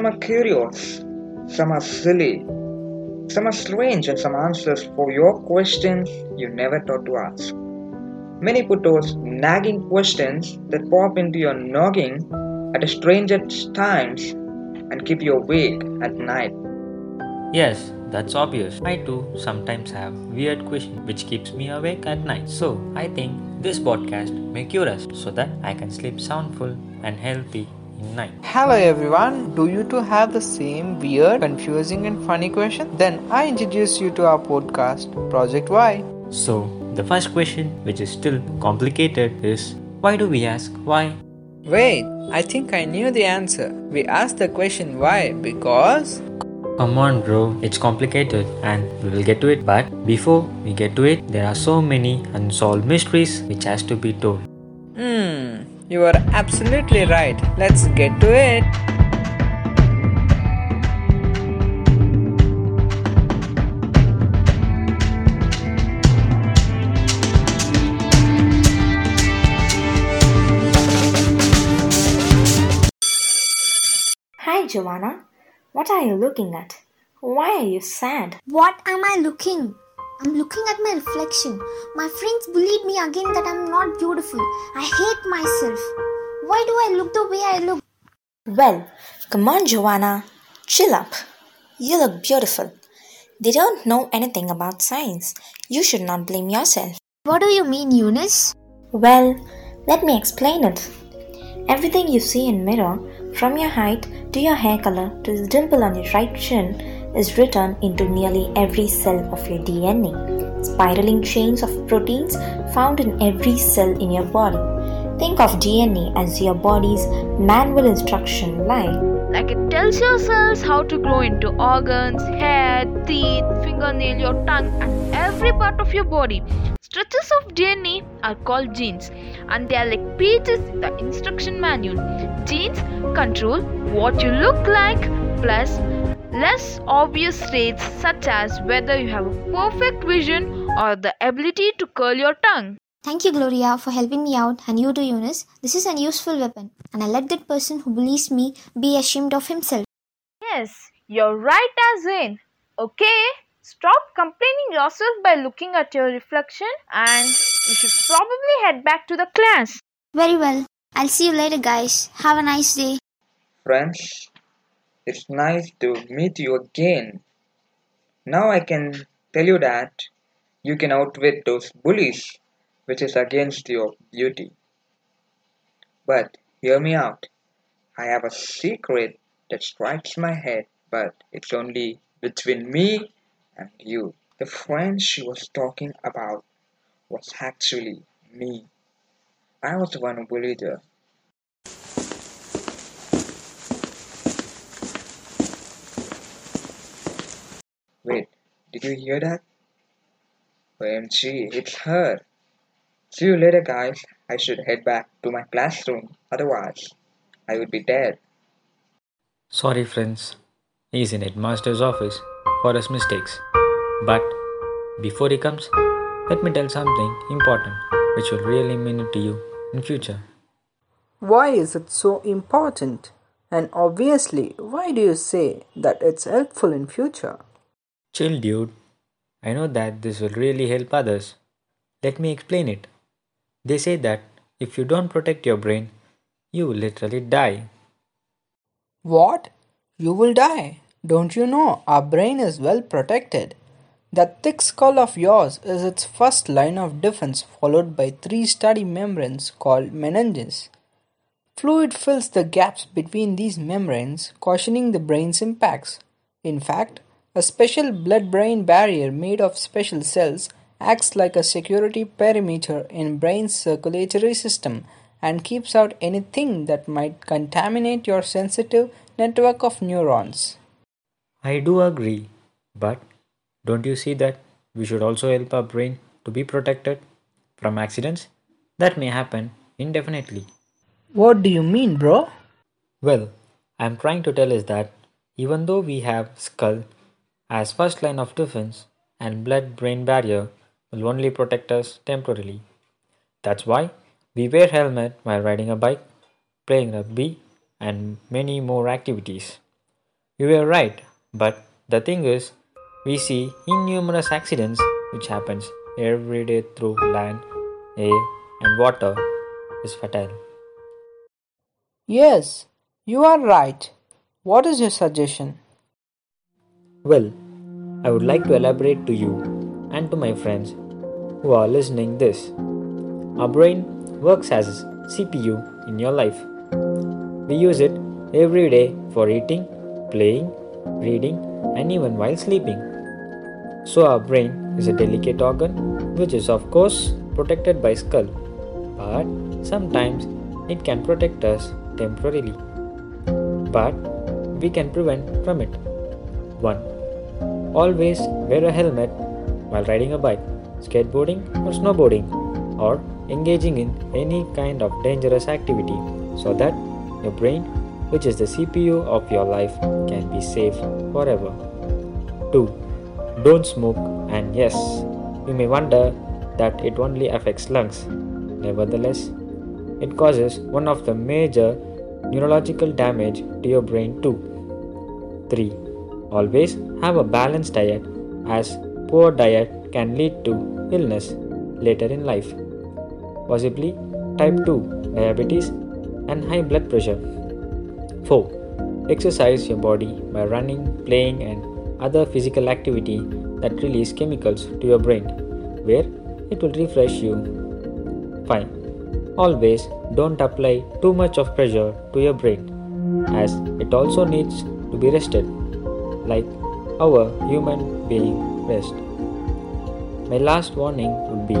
Some are curious, some are silly, some are strange, and some answers for your questions you never thought to ask. Many put those nagging questions that pop into your noggin at strangest times and keep you awake at night. Yes, that's obvious. I too sometimes have weird questions which keeps me awake at night. So I think this podcast may cure us so that I can sleep soundful and healthy in night. Hello everyone, do you too have the same weird, confusing and funny question? Then I introduce you to our podcast, Project Why. So the first question which is still complicated is why do we ask why? Wait, I think I knew the answer. We ask the question why because Come on, bro, it's complicated and we will get to it. But before we get to it, there are so many unsolved mysteries which has to be told. Hmm, you are absolutely right. Let's get to it. Hi, Joanna. What are you looking at? Why are you sad? What am I looking? I'm looking at my reflection. My friends bullied me again that I'm not beautiful. I hate myself. Why do I look the way I look? Well, come on, Joanna. Chill up. You look beautiful. They don't know anything about science. You should not blame yourself. What do you mean, Eunice? Well, let me explain it. Everything you see in mirror, from your height to your hair color to the dimple on your right chin, is written into nearly every cell of your DNA. Spiraling chains of proteins found in every cell in your body. Think of DNA as your body's manual instruction line. Like it tells your cells how to grow into organs, hair, teeth, fingernail, your tongue, and every part of your body. Stretches of DNA are called genes, and they are like pages in the instruction manual. Genes control what you look like, plus less obvious traits such as whether you have a perfect vision or the ability to curl your tongue. Thank you, Gloria, for helping me out, and you too, Eunice. This is an useful weapon, and I let that person who bullies me be ashamed of himself. Yes, you're right as in. Okay, stop complaining yourself by looking at your reflection and you should probably head back to the class. Very well. I'll see you later, guys. Have a nice day. Friends, it's nice to meet you again. Now I can tell you that you can outwit those bullies which is against your beauty. But hear me out. I have a secret that strikes my head, but it's only between me and you. The friend she was talking about was actually me. I was the one who bullied her. Wait, did you hear that? OMG, it's her. See you later, guys. I should head back to my classroom, otherwise, I would be dead. Sorry, friends. He's in headmaster's office for his mistakes. But before he comes, let me tell something important which will really mean it to you in future. Why is it so important? And obviously, why do you say that it's helpful in future? Chill, dude. I know that this will really help others. Let me explain it. They say that if you don't protect your brain, you will literally die. What? You will die. Don't you know our brain is well protected? That thick skull of yours is its first line of defense, followed by three sturdy membranes called meninges. Fluid fills the gaps between these membranes, cushioning the brain's impacts. In fact, a special blood brain barrier made of special cells acts like a security perimeter in brain's circulatory system and keeps out anything that might contaminate your sensitive network of neurons. I do agree, but don't you see that we should also help our brain to be protected from accidents that may happen indefinitely? What do you mean, bro? Well, I'm trying to tell is that even though we have skull as first line of defense and blood brain barrier will only protect us temporarily. That's why we wear helmet while riding a bike, playing rugby and many more activities. You were right, but the thing is, we see innumerous accidents which happens every day through land, air, and water is fatal. Yes, you are right. What is your suggestion? Well, I would like to elaborate to you and to my friends who are listening this. Our brain works as a CPU in your life. We use it every day for eating, playing, reading, and even while sleeping. So our brain is a delicate organ which is of course protected by skull, but sometimes it can protect us temporarily. But we can prevent from it. 1. Always wear a helmet while riding a bike, skateboarding or snowboarding or engaging in any kind of dangerous activity so that your brain which is the CPU of your life can be safe forever. 2. Don't smoke and yes, you may wonder that it only affects lungs. Nevertheless, it causes one of the major neurological damage to your brain too. 3. Always have a balanced diet as poor diet can lead to illness later in life, possibly type 2 diabetes and high blood pressure. 4. Exercise your body by running, playing and other physical activity that release chemicals to your brain where it will refresh you. 5. Always don't apply too much of pressure to your brain as it also needs to be rested like our human being rest. My last warning would be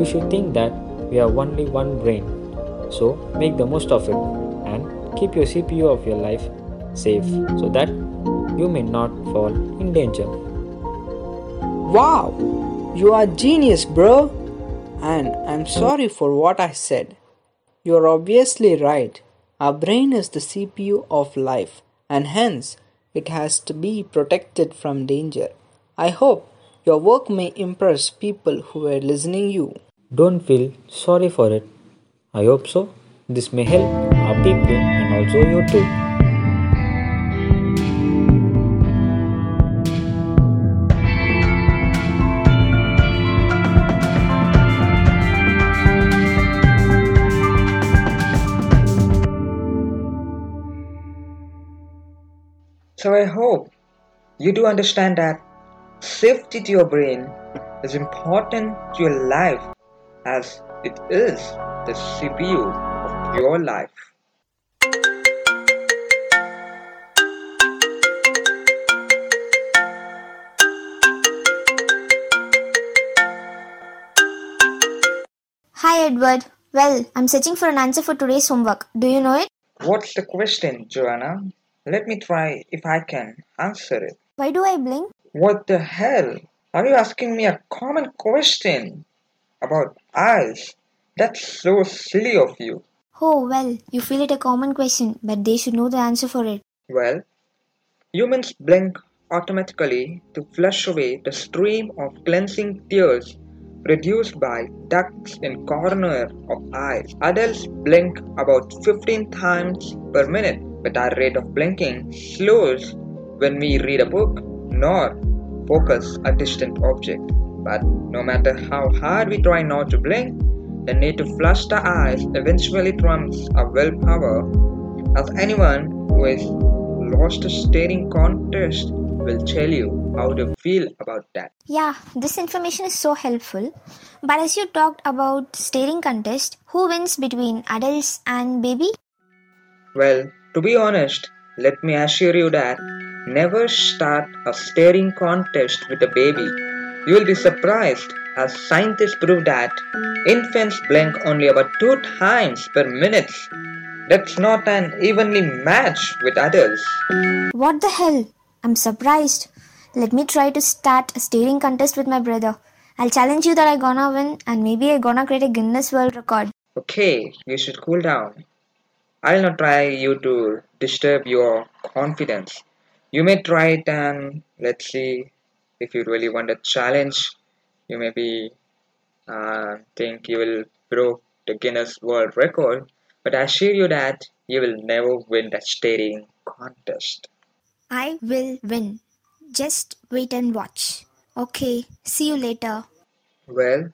you should think that we have only one brain, so make the most of it and keep your CPU of your life safe so that you may not fall in danger. Wow, you are genius, bro. And I'm sorry for what I said. You're obviously right. Our brain is the CPU of life, and hence it has to be protected from danger. I hope your work may impress people who are listening you. Don't feel sorry for it. I hope so. This may help our people and also you too. You do understand that safety to your brain is important to your life as it is the CPU of your life. Hi Edward. Well, I'm searching for an answer for today's homework. Do you know it? What's the question, Joanna? Let me try if I can answer it. Why do I blink? What the hell? Are you asking me a common question about eyes? That's so silly of you. Oh, well, you feel it a common question, but they should know the answer for it. Well, humans blink automatically to flush away the stream of cleansing tears produced by ducts in corner of eyes. Adults blink about 15 times per minute, but our rate of blinking slows when we read a book nor focus a distant object. But no matter how hard we try not to blink, the need to flush the eyes eventually trumps our willpower. As anyone who has lost a staring contest will tell you how to feel about that. Yeah, this information is so helpful. But as you talked about staring contest, who wins between adults and baby? Well, to be honest, let me assure you that never start a staring contest with a baby. You will be surprised as scientists prove that infants blink only about two times per minute. That's not an evenly match with adults. What the hell? I'm surprised. Let me try to start a staring contest with my brother. I'll challenge you that I gonna win and maybe I gonna create a Guinness World Record. Okay, you should cool down. I'll not try you to disturb your confidence. You may try it and let's see if you really want a challenge. You maybe uh, think you will broke the Guinness World Record, but I assure you that you will never win that staring contest. I will win. Just wait and watch. Okay, see you later. Well,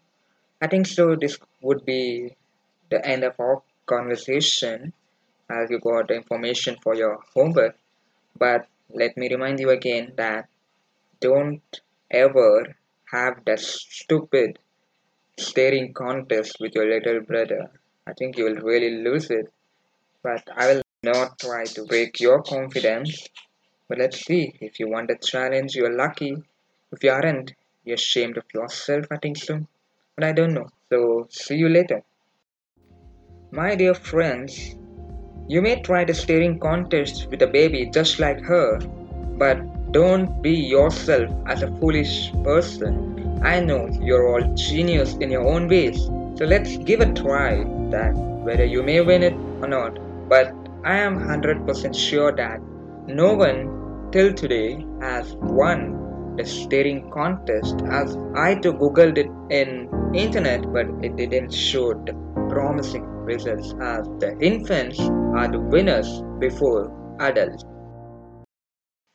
I think so. This would be the end of our conversation as you got information for your homework. But let me remind you again that don't ever have that stupid staring contest with your little brother. I think you will really lose it. But I will not try to break your confidence. But let's see. If you want a challenge, you're lucky. If you aren't, you're ashamed of yourself, I think so. But I don't know. So see you later. My dear friends, you may try the staring contest with a baby just like her, but don't be yourself as a foolish person. I know you're all genius in your own ways, so let's give a try that whether you may win it or not. But I am 100% sure that no one till today has won the staring contest as I too googled it in internet but it didn't show the promising results as the infants are the winners before adults.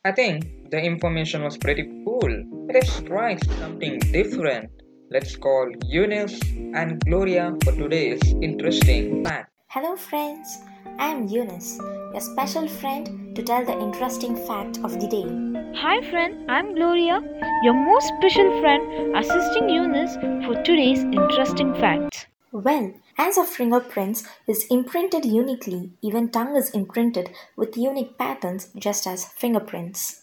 I think the information was pretty cool. Let's try something different. Let's call Eunice and Gloria for today's interesting fact. Hello, friends. I am Eunice, your special friend to tell the interesting fact of the day. Hi friend, I'm Gloria, your most special friend assisting Eunice for today's interesting facts. Well, as our fingerprints is imprinted uniquely, even tongue is imprinted with unique patterns just as fingerprints.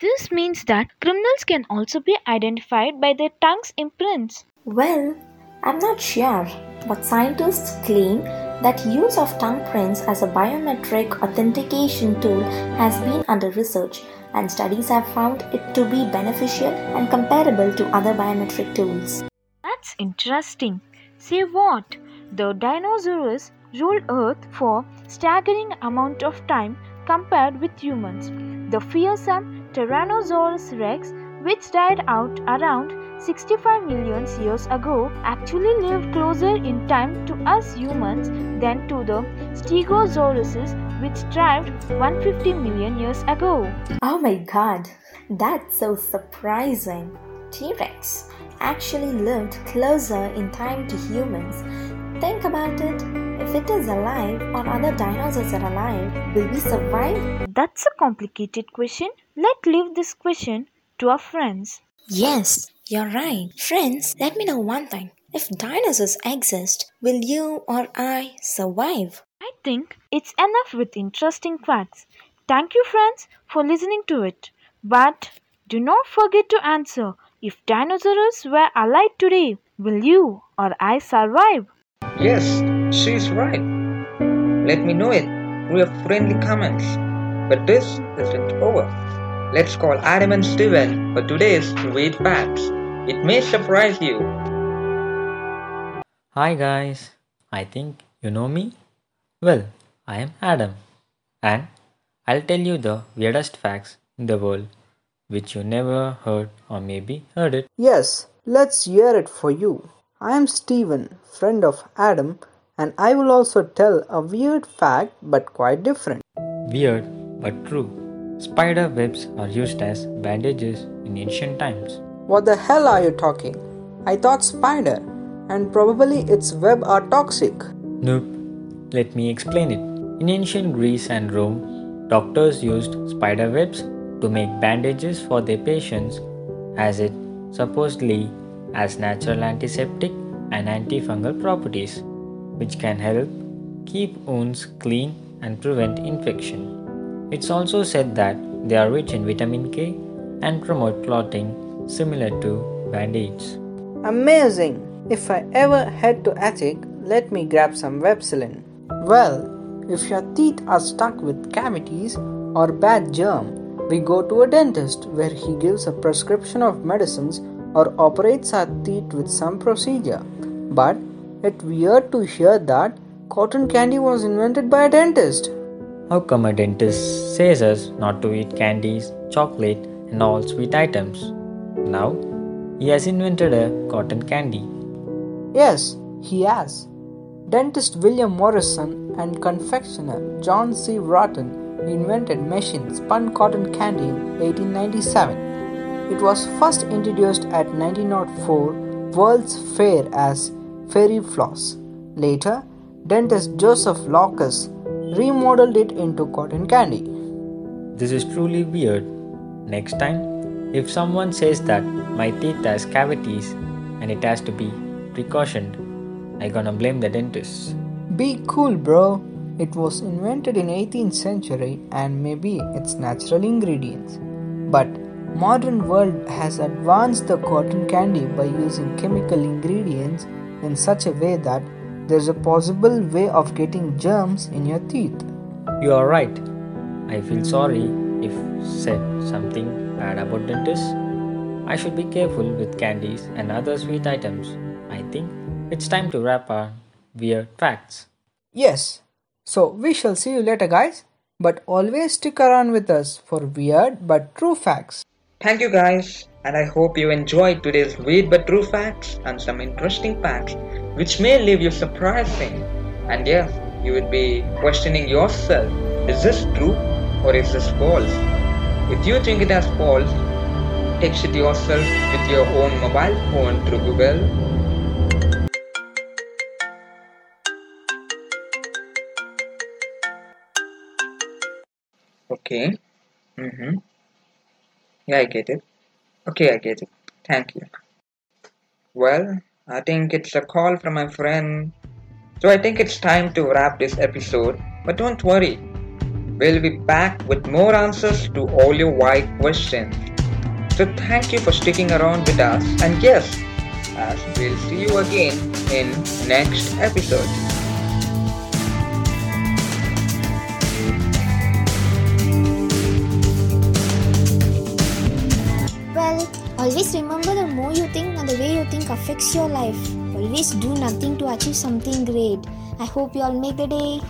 This means that criminals can also be identified by their tongue's imprints. Well, I'm not sure, but scientists claim that use of tongue prints as a biometric authentication tool has been under research and studies have found it to be beneficial and comparable to other biometric tools. That's interesting. Say what? The dinosaurs ruled Earth for staggering amount of time compared with humans. The fearsome Tyrannosaurus rex, which died out around 65 million years ago, actually lived closer in time to us humans than to the Stegosauruses, which thrived 150 million years ago. Oh my god, that's so surprising. T Rex actually lived closer in time to humans. Think about it. If it is alive or other dinosaurs are alive, will we survive? That's a complicated question. Let's leave this question to our friends. Yes, you're right. Friends, let me know one thing. If dinosaurs exist, will you or I survive? I think it's enough with interesting facts. Thank you, friends, for listening to it. But do not forget to answer if dinosaurs were alive today, will you or I survive? Yes, she's right. Let me know it through your friendly comments. But this isn't over. Let's call Adam and Steven for today's Weird Facts. It may surprise you. Hi guys, I think you know me? Well, I am Adam, and I'll tell you the weirdest facts in the world which you never heard or maybe heard it. Yes, let's hear it for you. I am Steven, friend of Adam, and I will also tell a weird fact but quite different. Weird but true. Spider webs are used as bandages in ancient times. What the hell are you talking? I thought spider, and probably its web are toxic. Nope. Let me explain it. In ancient Greece and Rome, doctors used spider webs to make bandages for their patients as it supposedly has natural antiseptic and antifungal properties which can help keep wounds clean and prevent infection. It's also said that they are rich in vitamin K and promote clotting similar to band-aids. Amazing! If I ever head to attic, let me grab some Vepsilin. Well, if your teeth are stuck with cavities or bad germ, we go to a dentist where he gives a prescription of medicines or operates our teeth with some procedure. But it's weird to hear that cotton candy was invented by a dentist. How come a dentist says us not to eat candies, chocolate, and all sweet items? Now, he has invented a cotton candy. Yes, he has. Dentist William Morrison and confectioner John C. Wharton invented machine spun cotton candy in 1897. It was first introduced at 1904 World's Fair as fairy floss. Later, dentist Joseph Lucas remodeled it into cotton candy. This is truly weird. Next time, if someone says that my teeth has cavities and it has to be precautioned, I gonna blame the dentist. Be cool, bro. It was invented in 18th century and maybe its natural ingredients. But modern world has advanced the cotton candy by using chemical ingredients in such a way that there's a possible way of getting germs in your teeth. You are right. I feel sorry if said something bad about dentists. I should be careful with candies and other sweet items. I think it's time to wrap our weird facts. Yes. So we shall see you later, guys. But always stick around with us for weird but true facts. Thank you guys, and I hope you enjoyed today's weird but true facts and some interesting facts which may leave you surprising. And yes, you would be questioning yourself is this true or is this false? If you think it as false, text it yourself with your own mobile phone through Google Okay. Mm-hmm. Yeah, I get it. Okay, I get it. Thank you. Well, I think it's a call from my friend. So I think it's time to wrap this episode. But don't worry. We'll be back with more answers to all your wide questions. So thank you for sticking around with us. And yes, as we'll see you again in next episode. Remember the more you think and the way you think affects your life. Always do nothing to achieve something great. I hope you all make the day.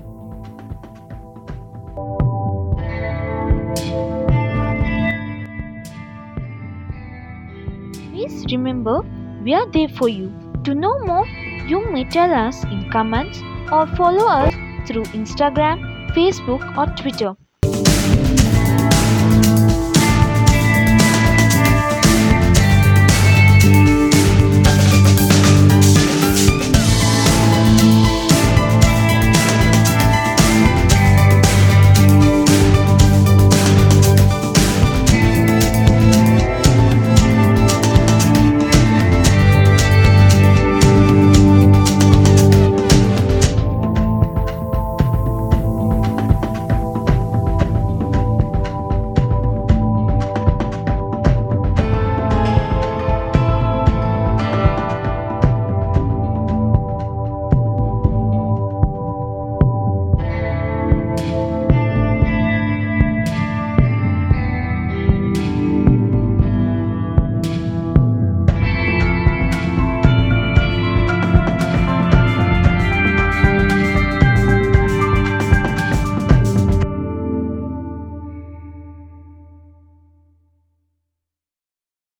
Please remember, we are there for you. To know more, you may tell us in comments or follow us through Instagram, Facebook, or Twitter.